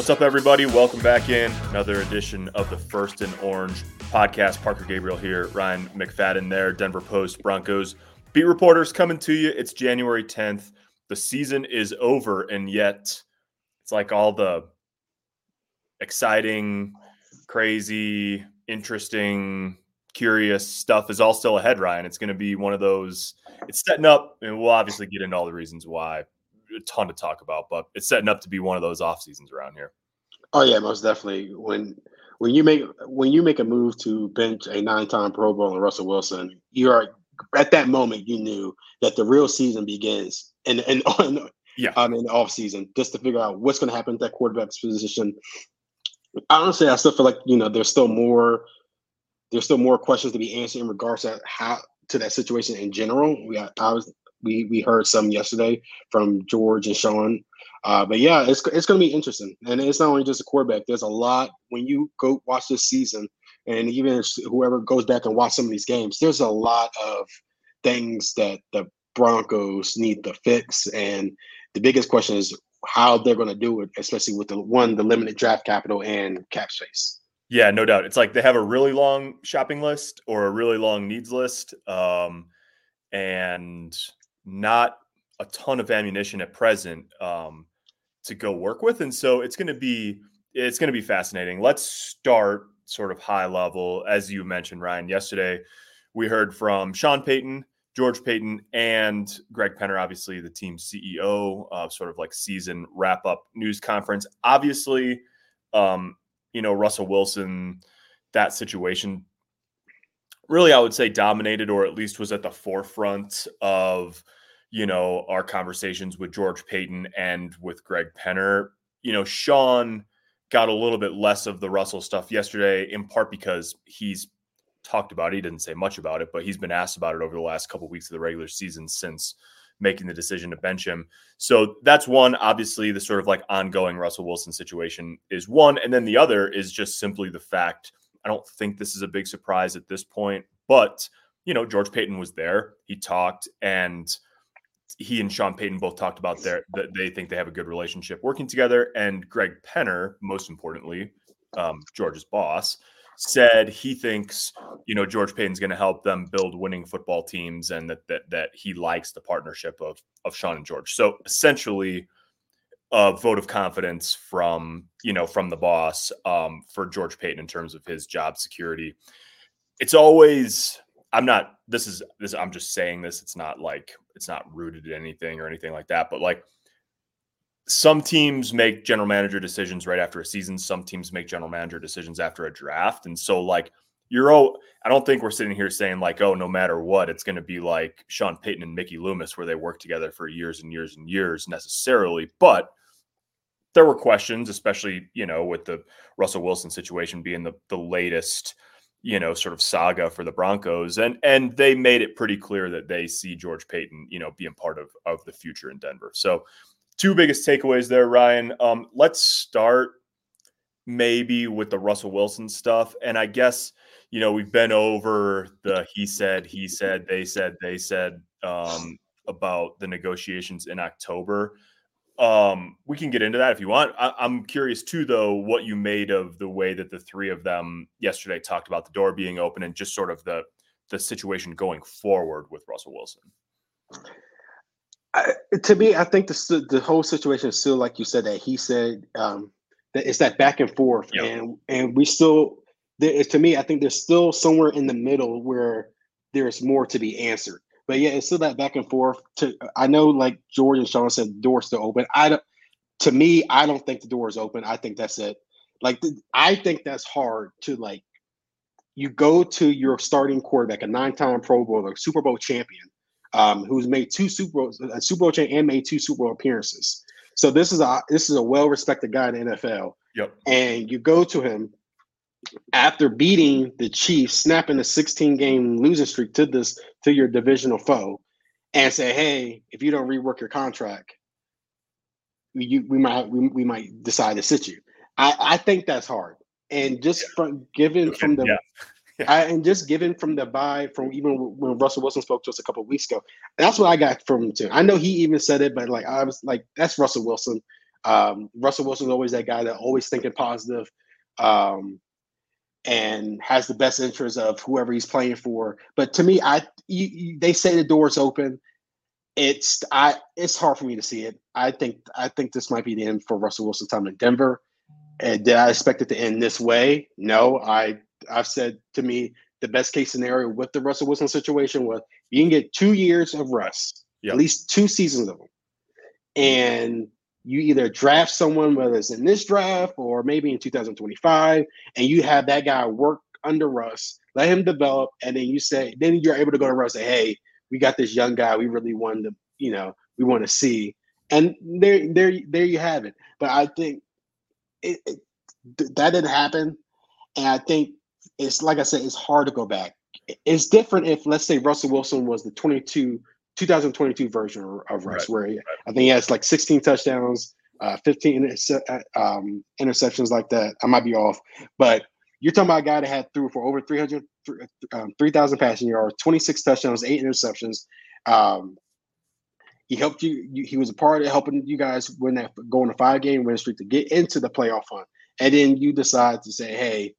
What's up, everybody? Welcome back in another edition of the First and Orange podcast. Parker Gabriel here, Ryan McFadden there, Denver Post Broncos beat reporters coming to you. It's January 10th. The season is over, and yet it's like all the exciting, crazy, interesting, curious stuff is all still ahead, Ryan. It's going to be one of those, it's setting up, and we'll obviously get into all the reasons why a ton to talk about, but it's setting up to be one of those off seasons around here. Oh yeah, most definitely. When when you make when you make a move to bench a nine-time Pro Bowl and Russell Wilson, you are at that moment you knew that the real season begins and and on yeah um, in the off season just to figure out what's going to happen at that quarterback's position. Honestly, I still feel like you know there's still more there's still more questions to be answered in regards to how to that situation in general. We got, I was we we heard some yesterday from George and Sean. Uh, but yeah, it's it's going to be interesting, and it's not only just a quarterback. There's a lot when you go watch this season, and even whoever goes back and watch some of these games, there's a lot of things that the Broncos need to fix, and the biggest question is how they're going to do it, especially with the one the limited draft capital and cap space. Yeah, no doubt. It's like they have a really long shopping list or a really long needs list, um, and not a ton of ammunition at present um, to go work with, and so it's going to be it's going to be fascinating. Let's start sort of high level, as you mentioned, Ryan. Yesterday, we heard from Sean Payton, George Paton, and Greg Penner, obviously the team CEO, uh, sort of like season wrap up news conference. Obviously, um, you know Russell Wilson, that situation really, I would say, dominated or at least was at the forefront of you know, our conversations with George Paton and with Greg Penner. You know, Sean got a little bit less of the Russell stuff yesterday, in part because he's talked about it. He didn't say much about it, but he's been asked about it over the last couple of weeks of the regular season since making the decision to bench him. So that's one. Obviously, the sort of like ongoing Russell Wilson situation is one. And then the other is just simply the fact I don't think this is a big surprise at this point, but, you know, George Paton was there. He talked and he and Sean Payton both talked about their that they think they have a good relationship working together. And Greg Penner, most importantly, um, George's boss, said he thinks you know George Paton's going to help them build winning football teams, and that that that he likes the partnership of of Sean and George. So essentially, a vote of confidence from you know from the boss um, for George Paton in terms of his job security. It's always I'm not this is this I'm just saying this it's not like it's not rooted in anything or anything like that but like some teams make general manager decisions right after a season some teams make general manager decisions after a draft and so like you're oh I don't think we're sitting here saying like oh no matter what it's going to be like Sean Payton and Mickey Loomis where they work together for years and years and years necessarily but there were questions especially you know with the Russell Wilson situation being the the latest you know sort of saga for the Broncos and and they made it pretty clear that they see George Paton you know being part of of the future in Denver. So two biggest takeaways there Ryan. Um let's start maybe with the Russell Wilson stuff and I guess you know we've been over the he said he said they said they said um about the negotiations in October. Um, we can get into that if you want. I, am curious too, though, what you made of the way that the three of them yesterday talked about the door being open and just sort of the the situation going forward with Russell Wilson. I, to me, I think the the whole situation is still like you said that he said um, that it's that back and forth, yep. and and we still there. To me, I think there's still somewhere in the middle where there's more to be answered. But yeah, it's still that back and forth. To I know, like George and Sean said, the door's still open. I don't. To me, I don't think the door is open. I think that's it. Like I think that's hard to like. You go to your starting quarterback, a nine-time Pro Bowler, Super Bowl champion, um, who's made two Super Bowls, a Super Bowl champion, and made two Super Bowl appearances. So this is a this is a well-respected guy in the NFL. Yep. And you go to him after beating the Chiefs, snapping a 16 game losing streak to this to your divisional foe, and say, "Hey, if you don't rework your contract, you, we might we, we might decide to sit you." I, I think that's hard, and just from given from the. Yeah. I, and just given from the buy from even when Russell Wilson spoke to us a couple weeks ago, that's what I got from him too. I know he even said it, but like I was like, that's Russell Wilson. Um, Russell Wilson's always that guy that always thinking positive, um, and has the best interest of whoever he's playing for. But to me, I you, you, they say the door's open. It's I it's hard for me to see it. I think I think this might be the end for Russell Wilson's time in Denver. And did I expect it to end this way? No. I I've said to me the best case scenario with the Russell Wilson situation was you can get two years of Russ, yep. at least two seasons of them, and you either draft someone, whether it's in this draft or maybe in 2025, and you have that guy work under Russ, let him develop, and then you say, then you're able to go to Russ and say, hey, we got this young guy we really want to, you know, we want to see. And there, there, there you have it. But I think it, it, that didn't happen. And I think it's like I said, it's hard to go back. It's different if, let's say, Russell Wilson was the 22 2022 version of Russ, right. where he, I think he has like 16 touchdowns, uh, 15 uh, um, interceptions like that. I might be off, but you're talking about a guy that had threw for over 300, um, 3,000 passing yards, 26 touchdowns, eight interceptions. Um, he helped you, you, He was a part of helping you guys win that, go on a five game win streak to get into the playoff hunt. And then you decide to say, "Hey,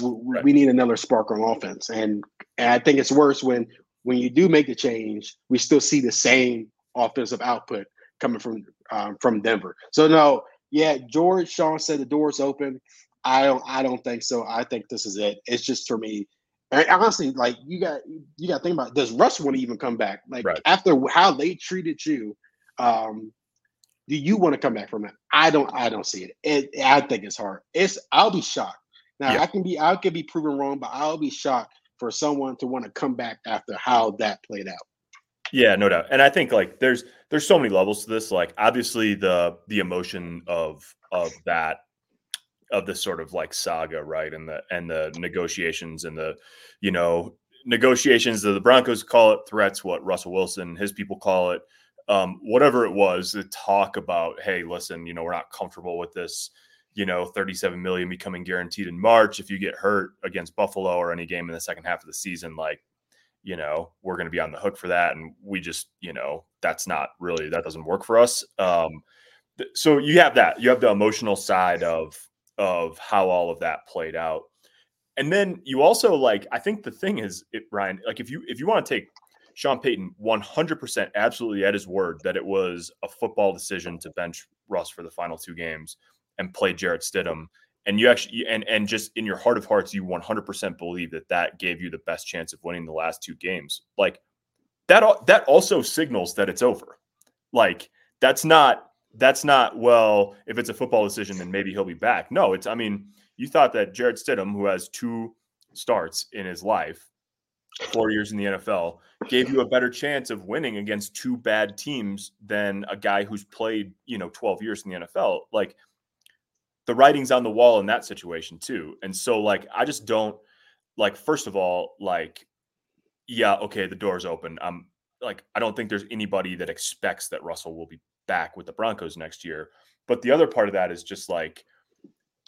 we, right. we need another spark on offense." And, and I think it's worse when when you do make the change, we still see the same offensive output coming from um, from Denver. So no, yeah, George Sean said the door's open. I don't I don't think so. I think this is it. It's just for me. And honestly, like you got you got to think about it. does Russ want to even come back? Like right. after how they treated you, um, do you want to come back from it? I don't I don't see it. it I think it's hard. It's I'll be shocked. Now yeah. I can be I could be proven wrong, but I'll be shocked for someone to want to come back after how that played out. Yeah, no doubt. And I think like there's there's so many levels to this. Like obviously the the emotion of of that of this sort of like saga, right? And the and the negotiations and the you know negotiations the Broncos call it threats, what Russell Wilson, his people call it, um, whatever it was, the talk about, hey, listen, you know, we're not comfortable with this you know 37 million becoming guaranteed in March if you get hurt against Buffalo or any game in the second half of the season like you know we're going to be on the hook for that. And we just you know that's not really that doesn't work for us. Um th- so you have that you have the emotional side of of how all of that played out. And then you also like i think the thing is it, ryan like if you if you want to take sean payton 100% absolutely at his word that it was a football decision to bench russ for the final two games and play Jarrett Stidham, and you actually and and just in your heart of hearts, you 100% believe that that gave you the best chance of winning the last two games. Like that that also signals that it's over. Like that's not that's not well. If it's a football decision, then maybe he'll be back. No, it's I mean you thought that Jarrett Stidham, who has two starts in his life, four years in the NFL, gave you a better chance of winning against two bad teams than a guy who's played, you know, 12 years in the NFL. Like the writing's on the wall in that situation too. And so like I just don't like first of all like yeah, okay, the door's open. I'm like I don't think there's anybody that expects that Russell will be back with the Broncos next year. But the other part of that is just like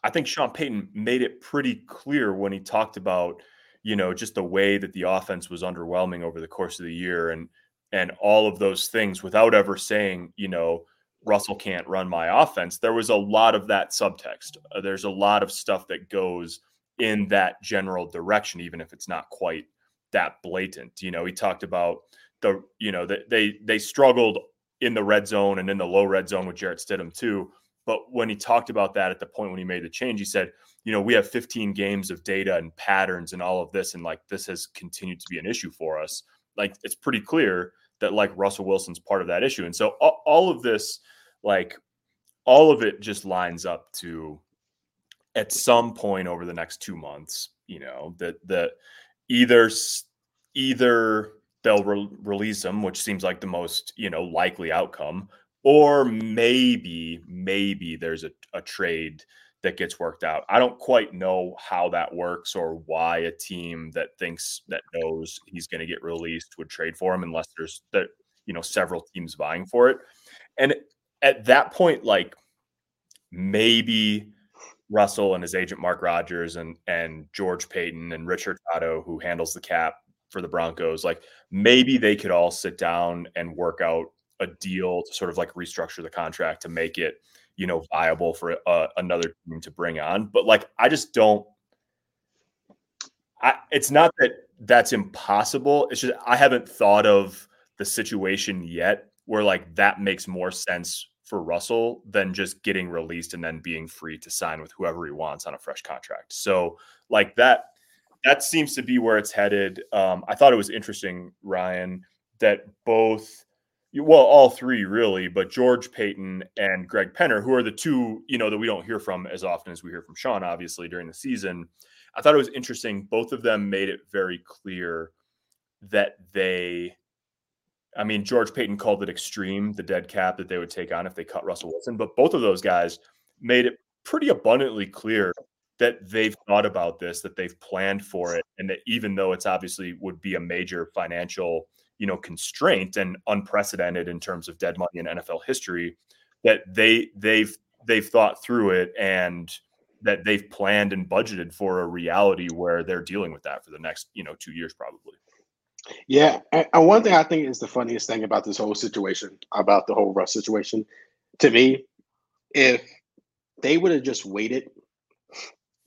I think Sean Payton made it pretty clear when he talked about, you know, just the way that the offense was underwhelming over the course of the year and and all of those things without ever saying, you know, Russell can't run my offense. There was a lot of that subtext. Uh, there's a lot of stuff that goes in that general direction, even if it's not quite that blatant. You know, he talked about the, you know, that they they struggled in the red zone and in the low red zone with Jarrett Stidham too. But when he talked about that at the point when he made the change, he said, you know, we have 15 games of data and patterns and all of this, and like this has continued to be an issue for us. Like it's pretty clear that like Russell Wilson's part of that issue. And so all, all of this like all of it just lines up to at some point over the next two months you know that that either either they'll re- release him, which seems like the most you know likely outcome or maybe maybe there's a, a trade that gets worked out. I don't quite know how that works or why a team that thinks that knows he's going to get released would trade for him unless there's that you know several teams vying for it. And at that point, like maybe Russell and his agent Mark Rodgers and and George Paton and Rich Hurtado, who handles the cap for the Broncos, like maybe they could all sit down and work out a deal to sort of like restructure the contract to make it, you know, viable for uh, another team to bring on. But like, I just don't. I, it's not that that's impossible. It's just I haven't thought of the situation yet where like that makes more sense for Russell than just getting released and then being free to sign with whoever he wants on a fresh contract. So like that that seems to be where it's headed. Um, I thought it was interesting, Ryan, that both well, all three really, but George Paton and Greg Penner, who are the two, you know, that we don't hear from as often as we hear from Sean, obviously, during the season. I thought it was interesting. Both of them made it very clear that they I mean, George Paton called it extreme, the dead cap that they would take on if they cut Russell Wilson. But both of those guys made it pretty abundantly clear that they've thought about this, that they've planned for it, and that even though it's obviously would be a major financial, you know, constraint and unprecedented in terms of dead money in NFL history, that they they've they've thought through it and that they've planned and budgeted for a reality where they're dealing with that for the next, you know, two years probably. Yeah, and one thing I think is the funniest thing about this whole situation, about the whole Russ situation, to me, if they would have just waited,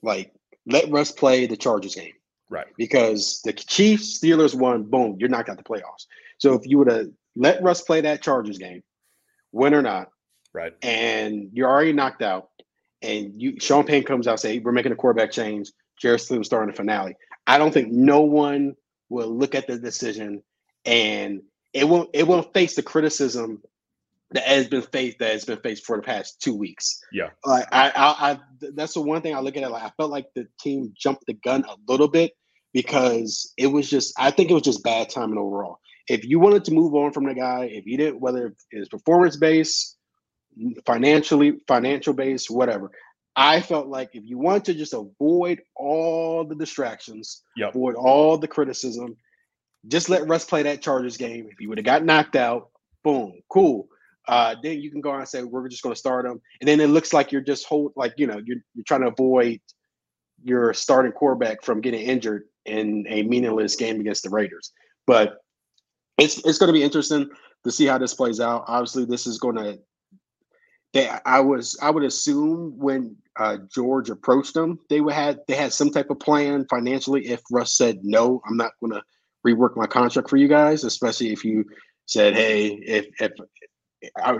like let Russ play the Chargers game, right? Because the Chiefs Steelers won, boom, you're not got the playoffs. So if you would have let Russ play that Chargers game, win or not, right, and you're already knocked out, and you Sean Payne comes out say we're making a quarterback change, Jarrett Stidham starting the finale. I don't think no one will look at the decision and it won't it won't face the criticism that has been faced that has been faced for the past two weeks. Yeah, like I, I, I that's the one thing I look at it like I felt like the team jumped the gun a little bit because it was just I think it was just bad timing overall. If you wanted to move on from the guy, if you didn't, whether it's performance based, financially financial based, whatever, I felt like if you want to just avoid all the distractions, yep. avoid all the criticism, just let Russ play that Chargers game. If he would have got knocked out, boom, cool. Uh, then you can go on and say we're just going to start him, and then it looks like you're just hold like you know you're you're trying to avoid your starting quarterback from getting injured in a meaningless game against the Raiders. But it's it's going to be interesting to see how this plays out. Obviously, this is going to they I was I would assume when uh, George approached them, they would had they had some type of plan financially. If Russ said no, I'm not going to rework my contract for you guys, especially if you said, hey, if if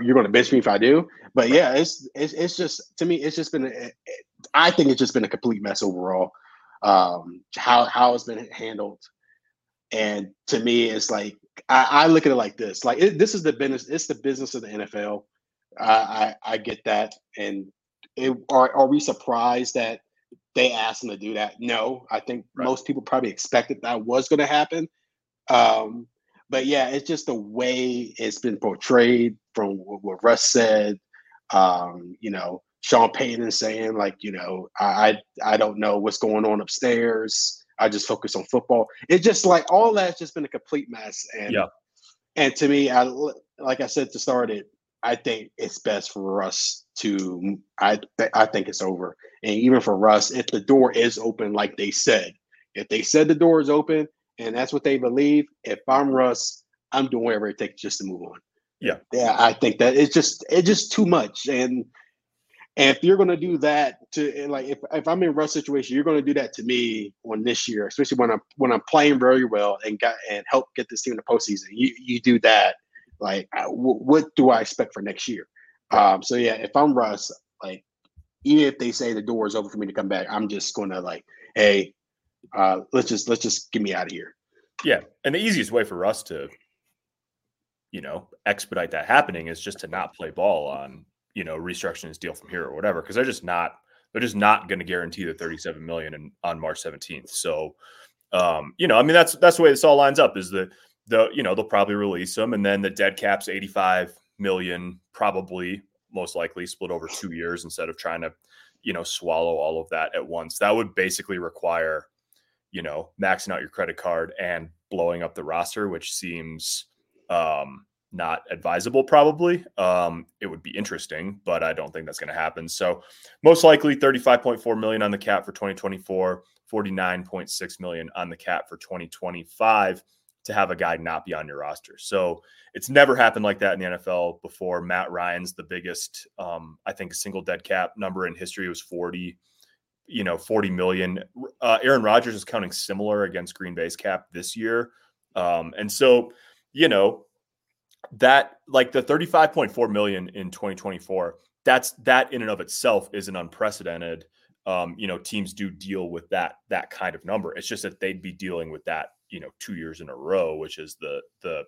you're going to bench me if I do. But yeah, it's it's, it's just to me, it's just been a, I think it's just been a complete mess overall. Um, how how it's been handled, and to me, it's like I, I look at it like this: like it, this is the business, it's the business of the NFL I, I, get that. And it, are, are we surprised that they asked him to do that? No, I think right. most people probably expected that was going to happen. Um, but yeah, it's just the way it's been portrayed from what, what Russ said. Um, you know, Sean Payton saying like, you know, I I don't know what's going on upstairs. I just focus on football. It's just like all that's just been a complete mess. And yeah. and to me, I like I said to start it, I think it's best for Russ to. I th- I think it's over, and even for Russ, if the door is open, like they said, if they said the door is open and that's what they believe, if I'm Russ, I'm doing whatever it takes just to move on. Yeah, yeah, I think that it's just it's just too much, and and if you're going to do that to like if, if I'm in Russ situation, you're going to do that to me on this year, especially when I'm when I'm playing very well and got and help get this team in the postseason. You you do that like, what do I expect for next year? Um, so yeah, if I'm Russ, like, even if they say the door is open for me to come back, I'm just gonna like, hey, uh, let's just let's just get me out of here. Yeah, and the easiest way for Russ to, you know, expedite that happening is just to not play ball on, you know, restructuring his deal from here or whatever, because they're just not they're just not going to guarantee the 37 million in, on March 17th. So, um, you know, I mean, that's that's the way this all lines up. Is that the you know they'll probably release them, and then the dead cap's 85 million, probably most likely split over two years instead of trying to you know swallow all of that at once. That would basically require you know maxing out your credit card and blowing up the roster, which seems um, not advisable. Probably um, it would be interesting, but I don't think that's going to happen. So most likely 35.4 million on the cap for 2024, 49.6 million on the cap for 2025 to have a guy not be on your roster. So it's never happened like that in the NFL before. Matt Ryan's the biggest, um, I think, single dead cap number in history was 40, you know, 40 million. Uh, Aaron Rodgers is counting similar against Green Bay's cap this year. Um, and so, you know, that like the 35.4 million in 2024, that's that in and of itself is an unprecedented. Um, you know, teams do deal with that that kind of number. It's just that they'd be dealing with that, you know, two years in a row, which is the the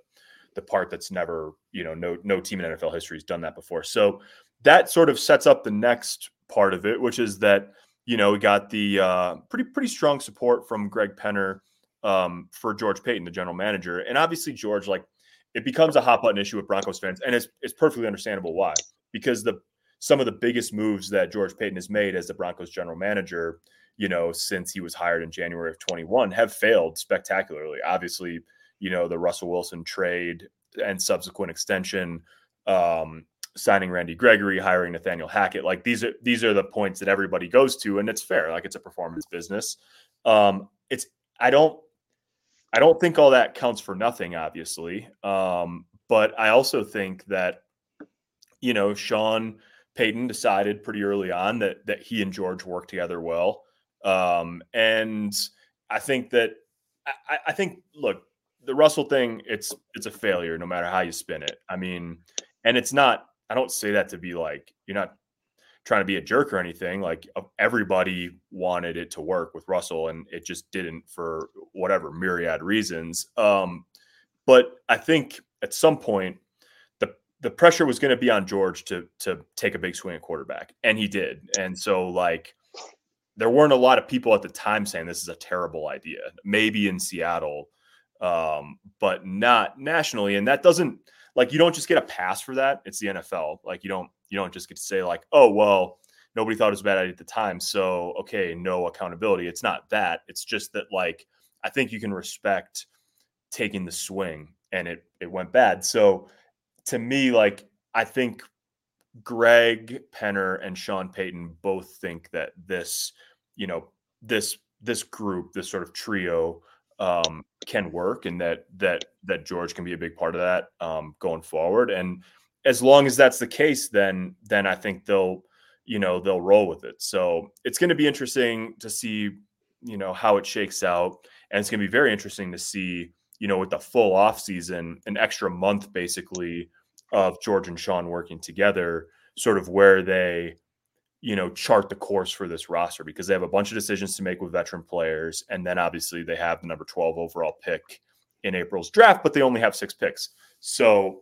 the part that's never, you know, no no team in NFL history has done that before. So that sort of sets up the next part of it, which is that you know we got the uh, pretty pretty strong support from Greg Penner um, for George Paton, the general manager, and obviously George like it becomes a hot button issue with Broncos fans, and it's it's perfectly understandable why because the some of the biggest moves that George Paton has made as the Broncos general manager, you know, since he was hired in January of 21, have failed spectacularly. Obviously, you know, the Russell Wilson trade and subsequent extension, um, signing Randy Gregory, hiring Nathaniel Hackett. Like these are these are the points that everybody goes to, and it's fair. Like it's a performance business. Um, it's I don't I don't think all that counts for nothing, obviously. Um, but I also think that you know Sean Payton decided pretty early on that that he and George work together well. Um, and I think that I, I think look, the Russell thing, it's it's a failure no matter how you spin it. I mean, and it's not. I don't say that to be like you're not trying to be a jerk or anything. Like everybody wanted it to work with Russell, and it just didn't for whatever myriad reasons. Um, but I think at some point the the pressure was going to be on George to to take a big swing at quarterback, and he did. And so like there weren't a lot of people at the time saying this is a terrible idea. Maybe in Seattle um, but not nationally. And that doesn't like you don't just get a pass for that. It's the NFL. Like you don't you don't just get to say like, oh well, nobody thought it was a bad idea at the time, so okay, no accountability. It's not that. It's just that like I think you can respect taking the swing, and it it went bad. So to me, like I think Greg Penner and Sean Payton both think that this, you know, this this group, this sort of trio um, can work and that that that George can be a big part of that um, going forward. And as long as that's the case, then then I think they'll you know they'll roll with it. So it's going to be interesting to see you know how it shakes out, and it's going to be very interesting to see you know with the full off season, an extra month basically of George and Sean working together, sort of where they you know, chart the course for this roster because they have a bunch of decisions to make with veteran players. And then obviously they have the number 12 overall pick in April's draft, but they only have six picks. So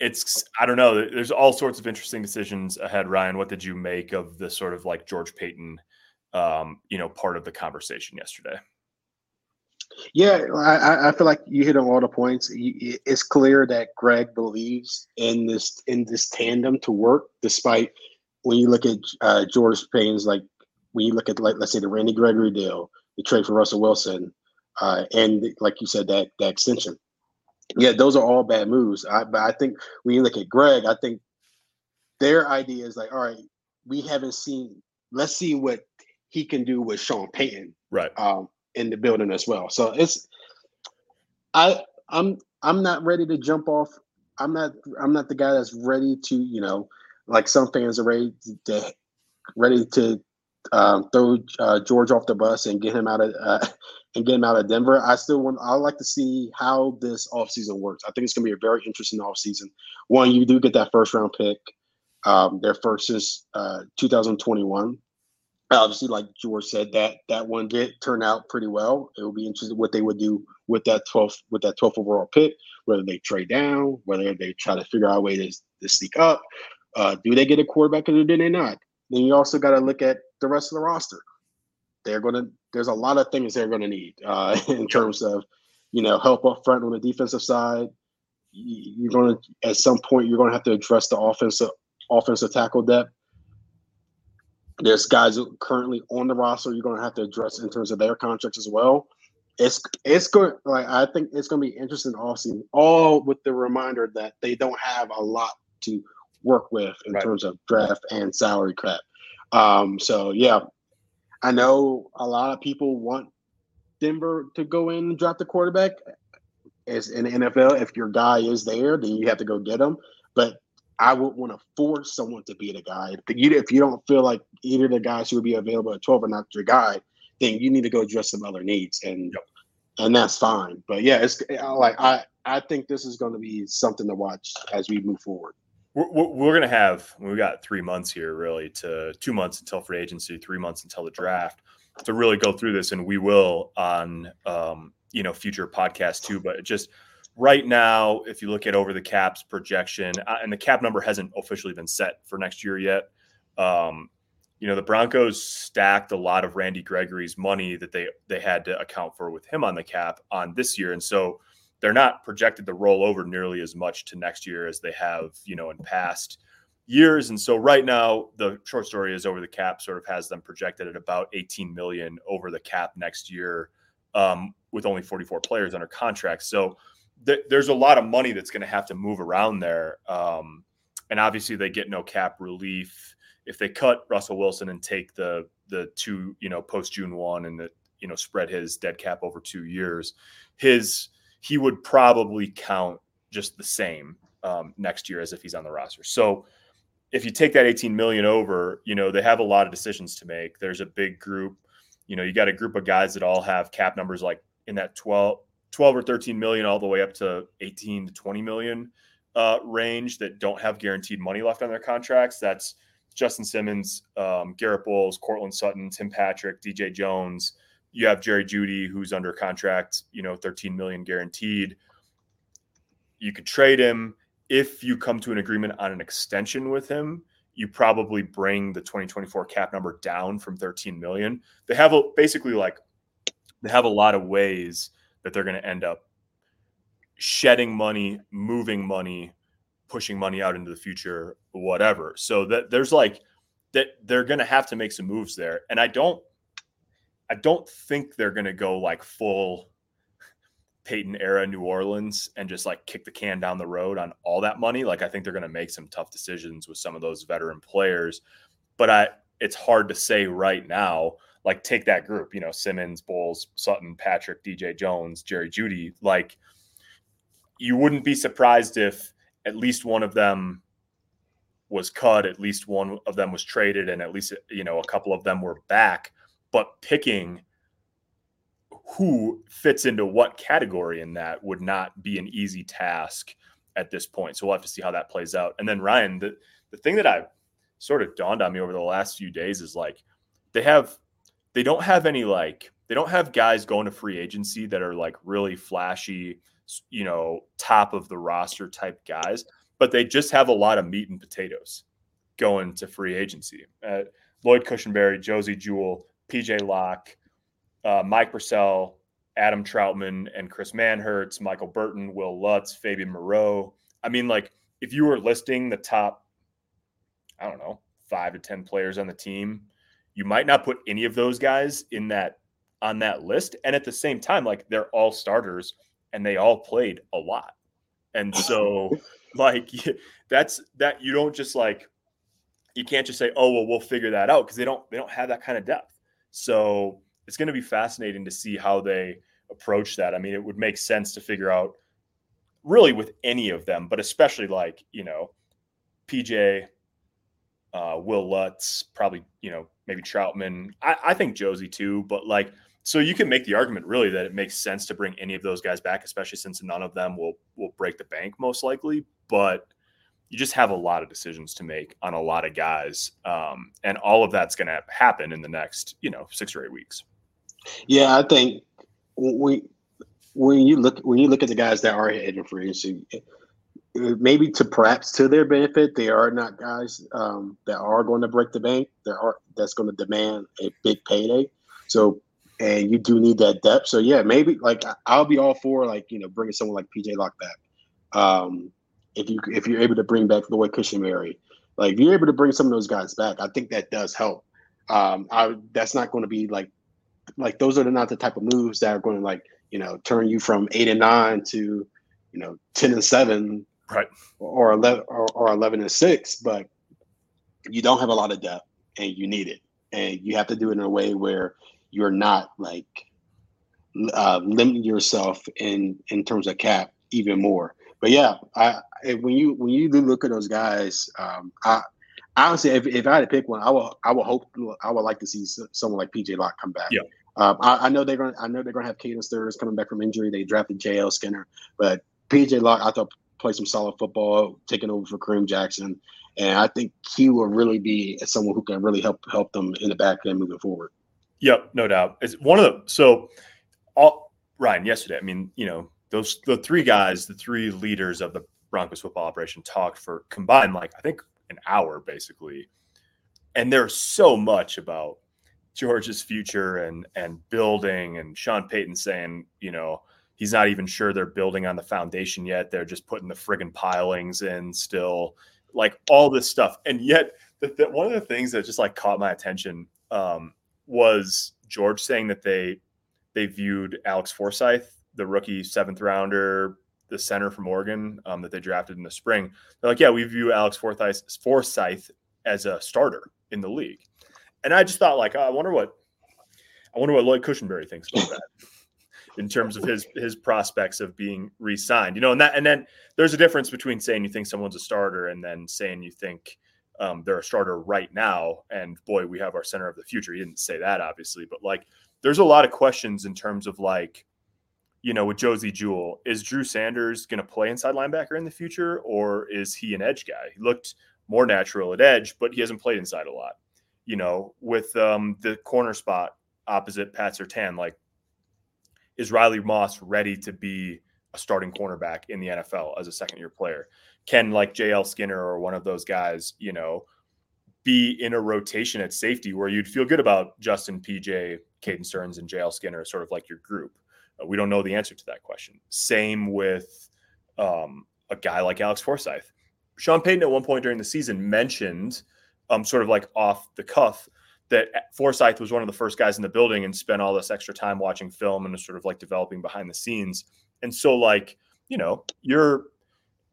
it's, I don't know, there's all sorts of interesting decisions ahead. Ryan, what did you make of the sort of like George Paton, um, you know, part of the conversation yesterday? Yeah, I, I feel like you hit on all the points. It's clear that Greg believes in this in this tandem to work, despite when you look at uh, George Paton's, like when you look at like let's say the Randy Gregory deal, the trade for Russell Wilson, uh, and like you said that that extension. Yeah, those are all bad moves. I, but I think when you look at Greg, I think their idea is like, all right, we haven't seen. Let's see what he can do with Sean Payton, right, um, in the building as well. So it's, I, I'm, I'm not ready to jump off. I'm not, I'm not the guy that's ready to, you know, like some fans are ready to ready to um, throw uh, George off the bus and get him out of uh, and get him out of Denver. I still want. I like to see how this offseason works. I think it's going to be a very interesting offseason. One, you do get that first round pick. Um, their first is uh, 2021. Obviously, like George said, that that one did turn out pretty well. It will be interesting what they would do with that 12th with that 12th overall pick. Whether they trade down, whether they try to figure out a way to, to sneak up, uh, do they get a quarterback or do they not? Then you also got to look at the rest of the roster. They're to. There's a lot of things they're going to need uh, in terms of, you know, help up front on the defensive side. You're to at some point you're going to have to address the offensive offensive tackle depth. There's guys currently on the roster you're going to have to address in terms of their contracts as well. It's it's good. Like I think it's going to be interesting all season, all with the reminder that they don't have a lot to work with in right. terms of draft and salary cap. Um, so yeah, I know a lot of people want Denver to go in and draft the quarterback. as in the NFL, if your guy is there, then you have to go get him. But I would want to force someone to be the guy. If you, if you don't feel like either of the guys who would be available at 12 are not your guy, then you need to go address some other needs. And and that's fine. But yeah, it's like I I think this is going to be something to watch as we move forward. We're, we're going to have we got three months here, really, to two months until free agency, three months until the draft, to really go through this, and we will on um, you know future podcasts too. But just right now, if you look at over the caps projection, uh, and the cap number hasn't officially been set for next year yet. Um, you know the Broncos stacked a lot of Randy Gregory's money that they they had to account for with him on the cap on this year, and so they're not projected to roll over nearly as much to next year as they have, you know, in past years. And so right now, the short story is over the cap sort of has them projected at about 18 million over the cap next year, um, with only 44 players under contract. So th- there's a lot of money that's going to have to move around there. Um, and obviously, they get no cap relief if they cut Russell Wilson and take the the two, you know, post June one and the you know spread his dead cap over two years. His he would probably count just the same um, next year as if he's on the roster. So if you take that 18 million over, you know, they have a lot of decisions to make. There's a big group, you know, you got a group of guys that all have cap numbers like in that 12, 12 or 13 million all the way up to 18 to 20 million uh, range that don't have guaranteed money left on their contracts. That's Justin Simmons, um, Garett Bolles, Courtland Sutton, Tim Patrick, DJ Jones, you have Jerry Jeudy, who's under contract, you know, 13 million guaranteed. You could trade him if you come to an agreement on an extension with him. You probably bring the 2024 cap number down from 13 million. They have a, basically like they have a lot of ways that they're going to end up shedding money, moving money, pushing money out into the future, whatever. So that there's like that they're going to have to make some moves there. And I don't I don't think they're going to go like full Payton era New Orleans and just like kick the can down the road on all that money. Like I think they're going to make some tough decisions with some of those veteran players, but I it's hard to say right now. Like take that group, you know, Simmons, Bolles, Sutton, Patrick, DJ Jones, Jerry Jeudy, Like you wouldn't be surprised if at least one of them was cut, at least one of them was traded, and at least you know a couple of them were back but picking who fits into what category in that would not be an easy task at this point. So we'll have to see how that plays out. And then Ryan, the, the thing that I sort of dawned on me over the last few days is like they have they don't have any like they don't have guys going to free agency that are like really flashy, you know, top of the roster type guys, but they just have a lot of meat and potatoes going to free agency. Uh, Lloyd Cushenberry, Josey Jewell, PJ Locke, uh, Mike Purcell, Adam Trautman, and Chris Manhertz, Michael Burton, Wil Lutz, Fabian Moreau. I mean, like, if you were listing the top, I don't know, five to 10 players on the team, you might not put any of those guys in that on that list. And at the same time, like, they're all starters and they all played a lot. And so, like, that's that you don't just like, you can't just say, oh, well, we'll figure that out because they don't, they don't have that kind of depth. So it's going to be fascinating to see how they approach that. I mean, it would make sense to figure out really with any of them, but especially like, you know, PJ, uh, Wil Lutz, probably, you know, maybe Trautman. I, I think Josey too, but like, so you can make the argument really that it makes sense to bring any of those guys back, especially since none of them will will break the bank most likely. But you just have a lot of decisions to make on a lot of guys, um, and all of that's going to happen in the next, you know, six or eight weeks. Yeah, I think we when you look when you look at the guys that are heading free agency, maybe to perhaps to their benefit, they are not guys um, that are going to break the bank. There are that's going to demand a big payday. So, and you do need that depth. So yeah, maybe like I'll be all for like you know bringing someone like PJ Locke back. Um, if you if you're able to bring back Lloyd Cushenberry, like if you're able to bring some of those guys back, I think that does help. Um, I that's not going to be like like those are not the type of moves that are going to like you know turn you from eight and nine to you know ten and seven, right, or eleven or, or eleven and six, but you don't have a lot of depth and you need it, and you have to do it in a way where you're not like uh, limit yourself in in terms of cap even more. But yeah, I when you when you do look at those guys, um, I honestly, if, if I had to pick one, I will I will hope I would like to see someone like PJ Locke come back. Yeah. Um, I, I, know they're going. I know they're going to have Caden Sterns coming back from injury. They drafted J.L. Skinner, but PJ Locke I thought played some solid football, taking over for Kareem Jackson, and I think he will really be someone who can really help help them in the back end moving forward. Yep, no doubt. It's one of the so all Ryan yesterday. I mean, you know, those the three guys, the three leaders of the Broncos football operation talked for combined like I think an hour basically. And there's so much about George's future and and building and Sean Payton saying, you know, he's not even sure they're building on the foundation yet. They're just putting the friggin' pilings in still, like all this stuff. And yet, the, the, one of the things that just like caught my attention um, was George saying that they they viewed Alex Forsyth, the rookie seventh rounder, the center from Oregon um, that they drafted in the spring. They're like, yeah, we view Alex Forsyth, Forsyth as a starter in the league. And I just thought, like, I wonder what I wonder what Lloyd Cushenberry thinks about that in terms of his his prospects of being re-signed. You know, and that and then there's a difference between saying you think someone's a starter and then saying you think um, they're a starter right now. And boy, we have our center of the future. He didn't say that obviously, but like there's a lot of questions in terms of like, you know, with Josey Jewell, is Drew Sanders going to play inside linebacker in the future, or is he an edge guy? He looked more natural at edge, but he hasn't played inside a lot. You know, with um, the corner spot opposite Pat Surtain, like, is Riley Moss ready to be a starting cornerback in the NFL as a second year player? Can like JL Skinner or one of those guys, you know, be in a rotation at safety where you'd feel good about Justin, PJ, Caden Sterns, and JL Skinner, sort of like your group? Uh, we don't know the answer to that question. Same with um, a guy like Alex Forsyth. Sean Payton at one point during the season mentioned, um, sort of like off the cuff, that Forsyth was one of the first guys in the building and spent all this extra time watching film and sort of like developing behind the scenes. And so, like, you know, you're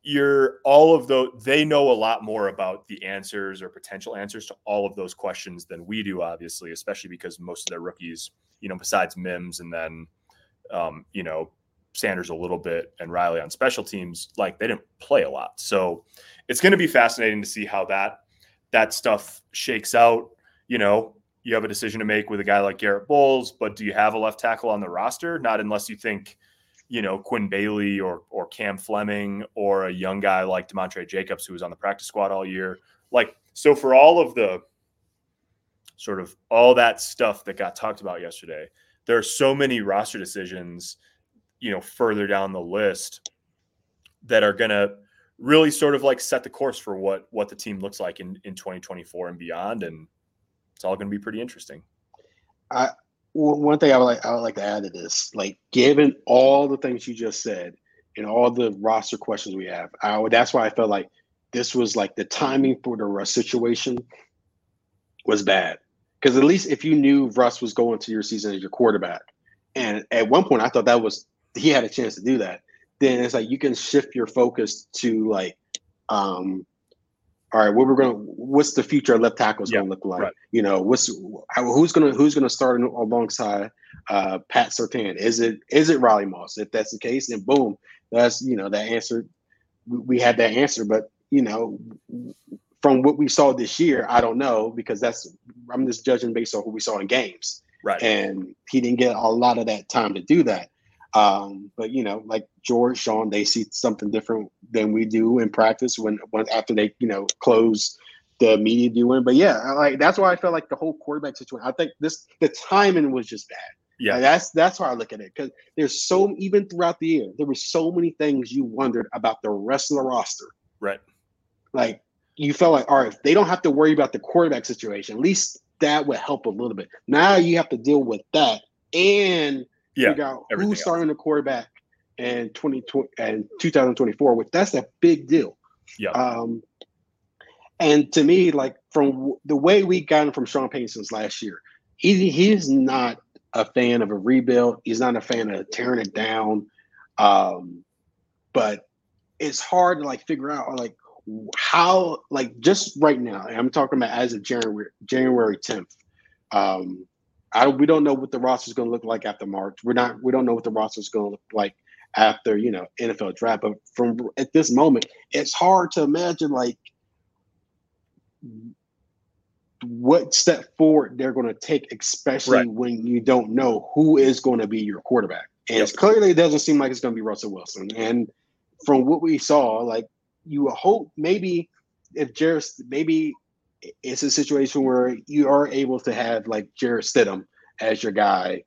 you're all of those they know a lot more about the answers or potential answers to all of those questions than we do obviously especially because most of their rookies you know besides mims and then um, you know sanders a little bit and riley on special teams like they didn't play a lot so it's going to be fascinating to see how that that stuff shakes out you know you have a decision to make with a guy like Garett Bolles, but do you have a left tackle on the roster not unless you think you know, Quinn Bailey or or Cam Fleming or a young guy like Demontrey Jacobs who was on the practice squad all year. Like, so for all of the sort of all that stuff that got talked about yesterday, there are so many roster decisions, you know, further down the list that are gonna really sort of like set the course for what what the team looks like in in 2024 and beyond and it's all going to be pretty interesting. I one thing I would like I would like to add to this, like given all the things you just said and all the roster questions we have, I that's why I felt like this was like the timing for the Russ situation was bad. Because at least if you knew Russ was going to your season as your quarterback, and at one point I thought that was he had a chance to do that, then it's like you can shift your focus to like um all right, what we're gonna, what's the future of left tackle is yeah, gonna look like? Right. You know, what's who's gonna who's gonna start alongside uh, Pat Surtain? Is it is it Riley Moss? If that's the case, then boom, that's you know that answer. We had that answer, but you know, from what we saw this year, I don't know because that's I'm just judging based on what we saw in games. Right. And he didn't get a lot of that time to do that. Um, but you know, like George, Sean, they see something different than we do in practice when, when after they, you know, close the media viewing. But yeah, like that's why I felt like the whole quarterback situation. I think this the timing was just bad. Yeah, like, that's that's how I look at it because there's so even throughout the year there were so many things you wondered about the rest of the roster. Right. Like you felt like, all right, they don't have to worry about the quarterback situation, at least that would help a little bit. Now you have to deal with that and yeah, figure out who's starting the quarterback in 2020 and 2024, which that's a big deal. Yeah. Um, and to me, like from the way we got him from Sean Payton since last year, he he's not a fan of a rebuild. He's not a fan of tearing it down. Um, but it's hard to like figure out like how like just right now. I'm talking about as of January January 10th. Um, I we don't know what the roster is going to look like after March. We're not. We don't know what the roster is going to look like after you know NFL draft. But from at this moment, it's hard to imagine like what step forward they're going to take, especially right. when you don't know who is going to be your quarterback. And yep. clearly, it doesn't seem like it's going to be Russell Wilson. And from what we saw, like you hope maybe if Jarrett, maybe it's a situation where you are able to have like Jarrett Stidham as your guy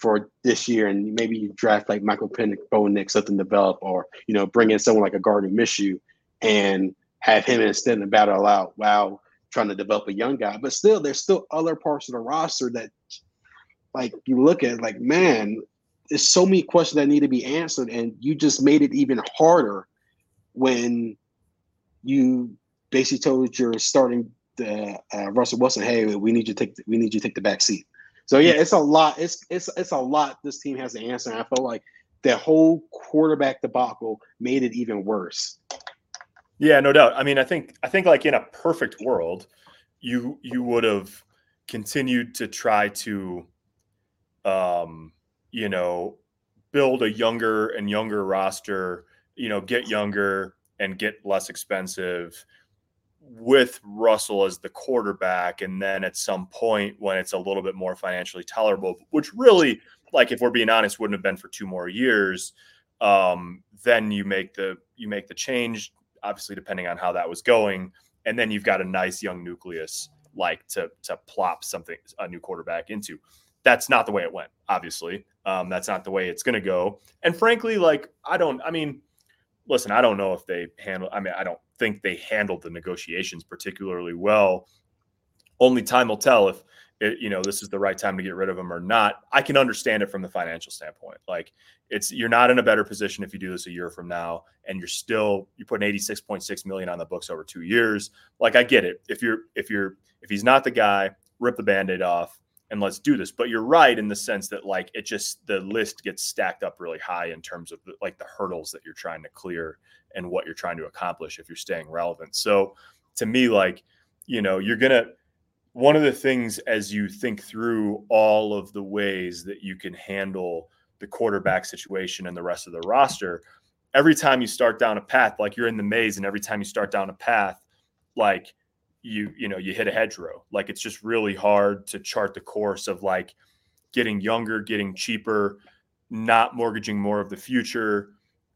for this year, and maybe you draft like Michael Penix, Bo Nix, something develop, or you know, bring in someone like a Gardner Minshew and have him and Stidham battle out while trying to develop a young guy. But still, there's still other parts of the roster that, like, you look at, like, man, there's so many questions that need to be answered, and you just made it even harder when you basically told your starting uh, uh, Russell Wilson, "Hey, we need you to take the, we need you to take the back seat." So yeah, it's a lot. It's it's it's a lot. This team has to answer. And I felt like the whole quarterback debacle made it even worse. Yeah, no doubt. I mean, I think I think like in a perfect world, you you would have continued to try to um, you know, build a younger and younger roster, you know, get younger and get less expensive with Russell as the quarterback. And then at some point when it's a little bit more financially tolerable, which really, like if we're being honest, wouldn't have been for two more years, um, then you make the you make the change obviously depending on how that was going. And then you've got a nice young nucleus like to to plop something a new quarterback into. That's not the way it went. Obviously, um, that's not the way it's to go. And frankly, like I don't. I mean, listen, I don't know if they handle. I mean, I don't think they handled the negotiations particularly well. Only time will tell if it, you know this is the right time to get rid of him or not. I can understand it from the financial standpoint. Like it's you're not in a better position if you do this a year from now and you're still you're putting 86.6 million on the books over two years like i get it if you're if you're if he's not the guy rip the band-aid off and let's do this but you're right in the sense that like it just the list gets stacked up really high in terms of the, like the hurdles that you're trying to clear and what you're trying to accomplish if you're staying relevant so to me like you know you're gonna one of the things as you think through all of the ways that you can handle the quarterback situation and the rest of the roster. Every time you start down a path, like you're in the maze, and every time you start down a path, like you you know you hit a hedgerow. Like it's just really hard to chart the course of like getting younger, getting cheaper, not mortgaging more of the future,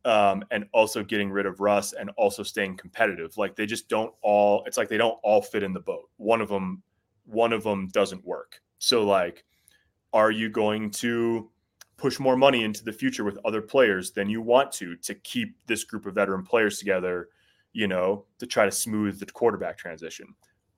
um, and also getting rid of Russ and also staying competitive. Like they just don't all. It's like they don't all fit in the boat. One of them, one of them doesn't work. So like, are you going to push more money into the future with other players than you want to to keep this group of veteran players together, you know, to try to smooth the quarterback transition?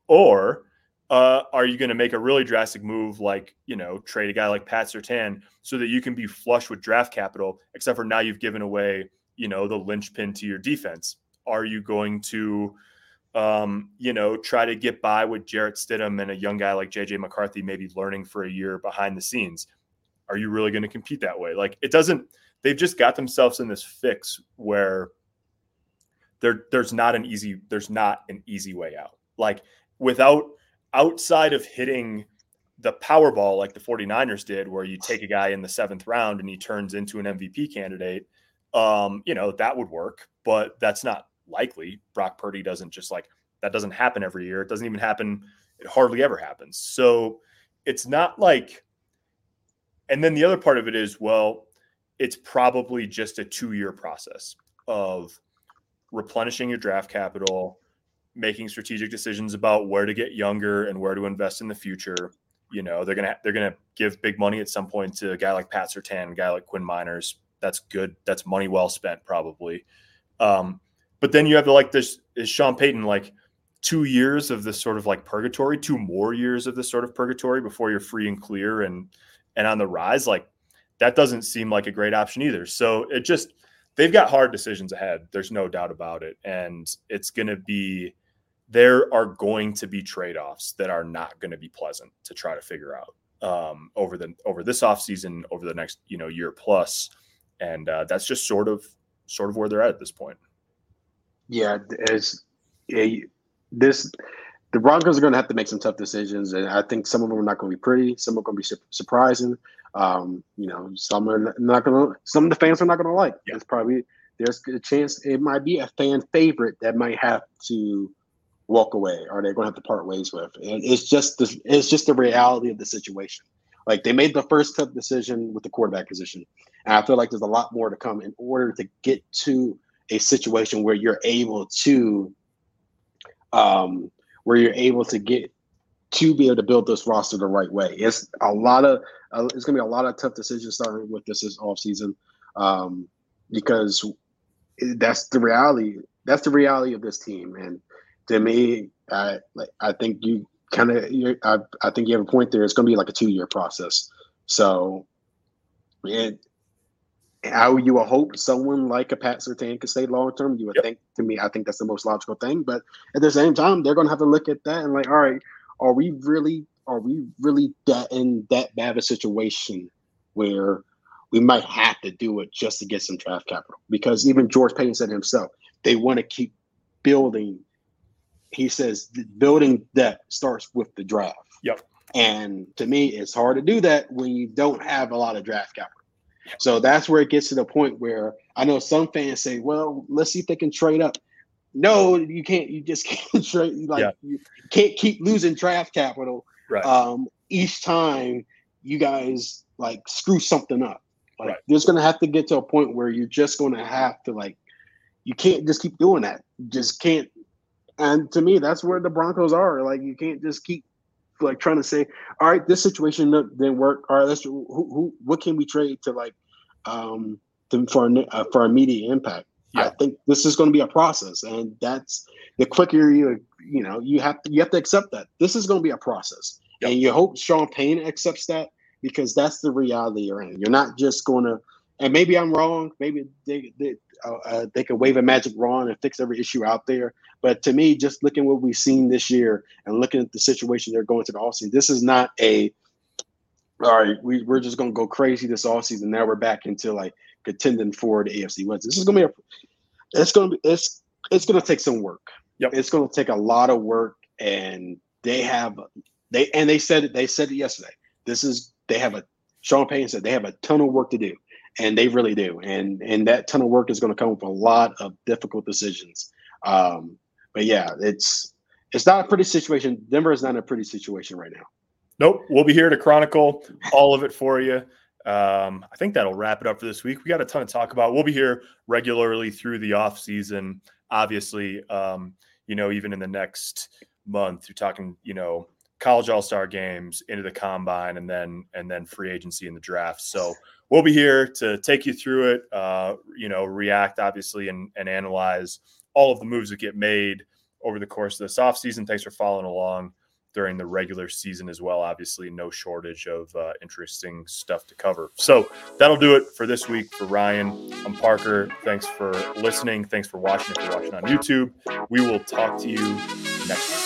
Or uh, are you going to make a really drastic move like, you know, trade a guy like Pat Surtain so that you can be flush with draft capital, except for now you've given away, you know, the linchpin to your defense? Are you going to, um, you know, try to get by with Jarrett Stidham and a young guy like JJ McCarthy, maybe learning for a year behind the scenes? are you really going to compete that way? Like it doesn't. They've just got themselves in this fix where there there's not an easy there's not an easy way out. Like without outside of hitting the Powerball like the 49ers did, where you take a guy in the seventh round and he turns into an MVP candidate, um, you know, that would work, but that's not likely. Brock Purdy doesn't just like that doesn't happen every year. It doesn't even happen, it hardly ever happens. So it's not like and then the other part of it is, well, it's probably just a two year process of replenishing your draft capital, making strategic decisions about where to get younger and where to invest in the future. You know, they're gonna they're gonna give big money at some point to a guy like Pat Surtain, a guy like Quinn Meinerz. That's good. That's money well spent, probably. Um, but then you have the like this is Sean Payton like two years of this sort of like purgatory, two more years of this sort of purgatory before you're free and clear and and on the rise, like that doesn't seem like a great option either. So it just they've got hard decisions ahead. There's no doubt about it. And it's going to be there are going to be trade-offs that are not going to be pleasant to try to figure out um, over the over this offseason, over the next, you know, year. And uh, that's just sort of sort of where they're at at this point. Yeah, as this the Broncos are going to have to make some tough decisions, and I think some of them are not going to be pretty. Some are going to be su- surprising. Um, you know, some are not going to. Some of the fans are not going to like. Yeah. It's probably there's a chance it might be a fan favorite that might have to walk away, or they're going to have to part ways with. And it's just the it's just the reality of the situation. Like they made the first tough decision with the quarterback position, and I feel like there's a lot more to come in order to get to a situation where you're able to, um, where you're able to get to be able to build this roster the right way. It's a lot of uh, it's going to be a lot of tough decisions starting with this this off season, um, because that's the reality. That's the reality of this team, and to me, I like I think you kind of I, I think you have a point there. It's going to be like a two year process. So, and how you would hope someone like a Pat Surtain could stay long term. You would yep. think to me, I think that's the most logical thing. But at the same time, they're going to have to look at that and like, all right, are we really are we really that in that bad of a situation where we might have to do it just to get some draft capital? Because even George Paton said himself, they want to keep building he says building that starts with the draft. Yep. And to me, it's hard to do that when you don't have a lot of draft capital. So that's where it gets to the point where I know some fans say, "Well, let's see if they can trade up." No, you can't. You just can't trade. Like yeah. you can't keep losing draft capital right. um, each time you guys like screw something up. Like right. there's going to have to get to a point where you're just going to have to like you can't just keep doing that. You just can't and to me, that's where the Broncos are. Like you can't just keep like trying to say, all right, this situation didn't work. All right, let's who, who what can we trade to like um to, for uh, for immediate impact. Yeah. I think this is going to be a process, and that's the quicker you you know you have to you have to accept that this is going to be a process, yep. and you hope Sean Payton accepts that because that's the reality you're in. You're not just going to, and maybe I'm wrong. Maybe they, they uh, uh, they could wave a magic wand and fix every issue out there. But to me, just looking what we've seen this year and looking at the situation they're going to the offseason, this is not a all right, we, we're just gonna go crazy this offseason. Now we're back into like contending for the AFC West. This is gonna be a it's gonna be it's it's gonna take some work. Yep. It's gonna take a lot of work and they have they and they said it they said it yesterday. This is they have a Sean Payton said they have a ton of work to do and they really do. And and that ton of work is going to come with a lot of difficult decisions. Um, but yeah, it's it's not a pretty situation. Denver is not in a pretty situation right now. Nope. We'll be here to chronicle all of it for you. Um, I think that'll wrap it up for this week. We got a ton to talk about. We'll be here regularly through the off season. Obviously, um, you know, even in the next month, you're talking, you know, college all star games into the combine, and then and then free agency in the draft. So we'll be here to take you through it, uh, you know, react obviously and, and analyze all of the moves that get made over the course of this offseason. Thanks for following along during the regular season as well. Obviously, no shortage of uh, interesting stuff to cover. So that'll do it for this week. For Ryan, I'm Parker. Thanks for listening. Thanks for watching. If you're watching on YouTube, we will talk to you next week.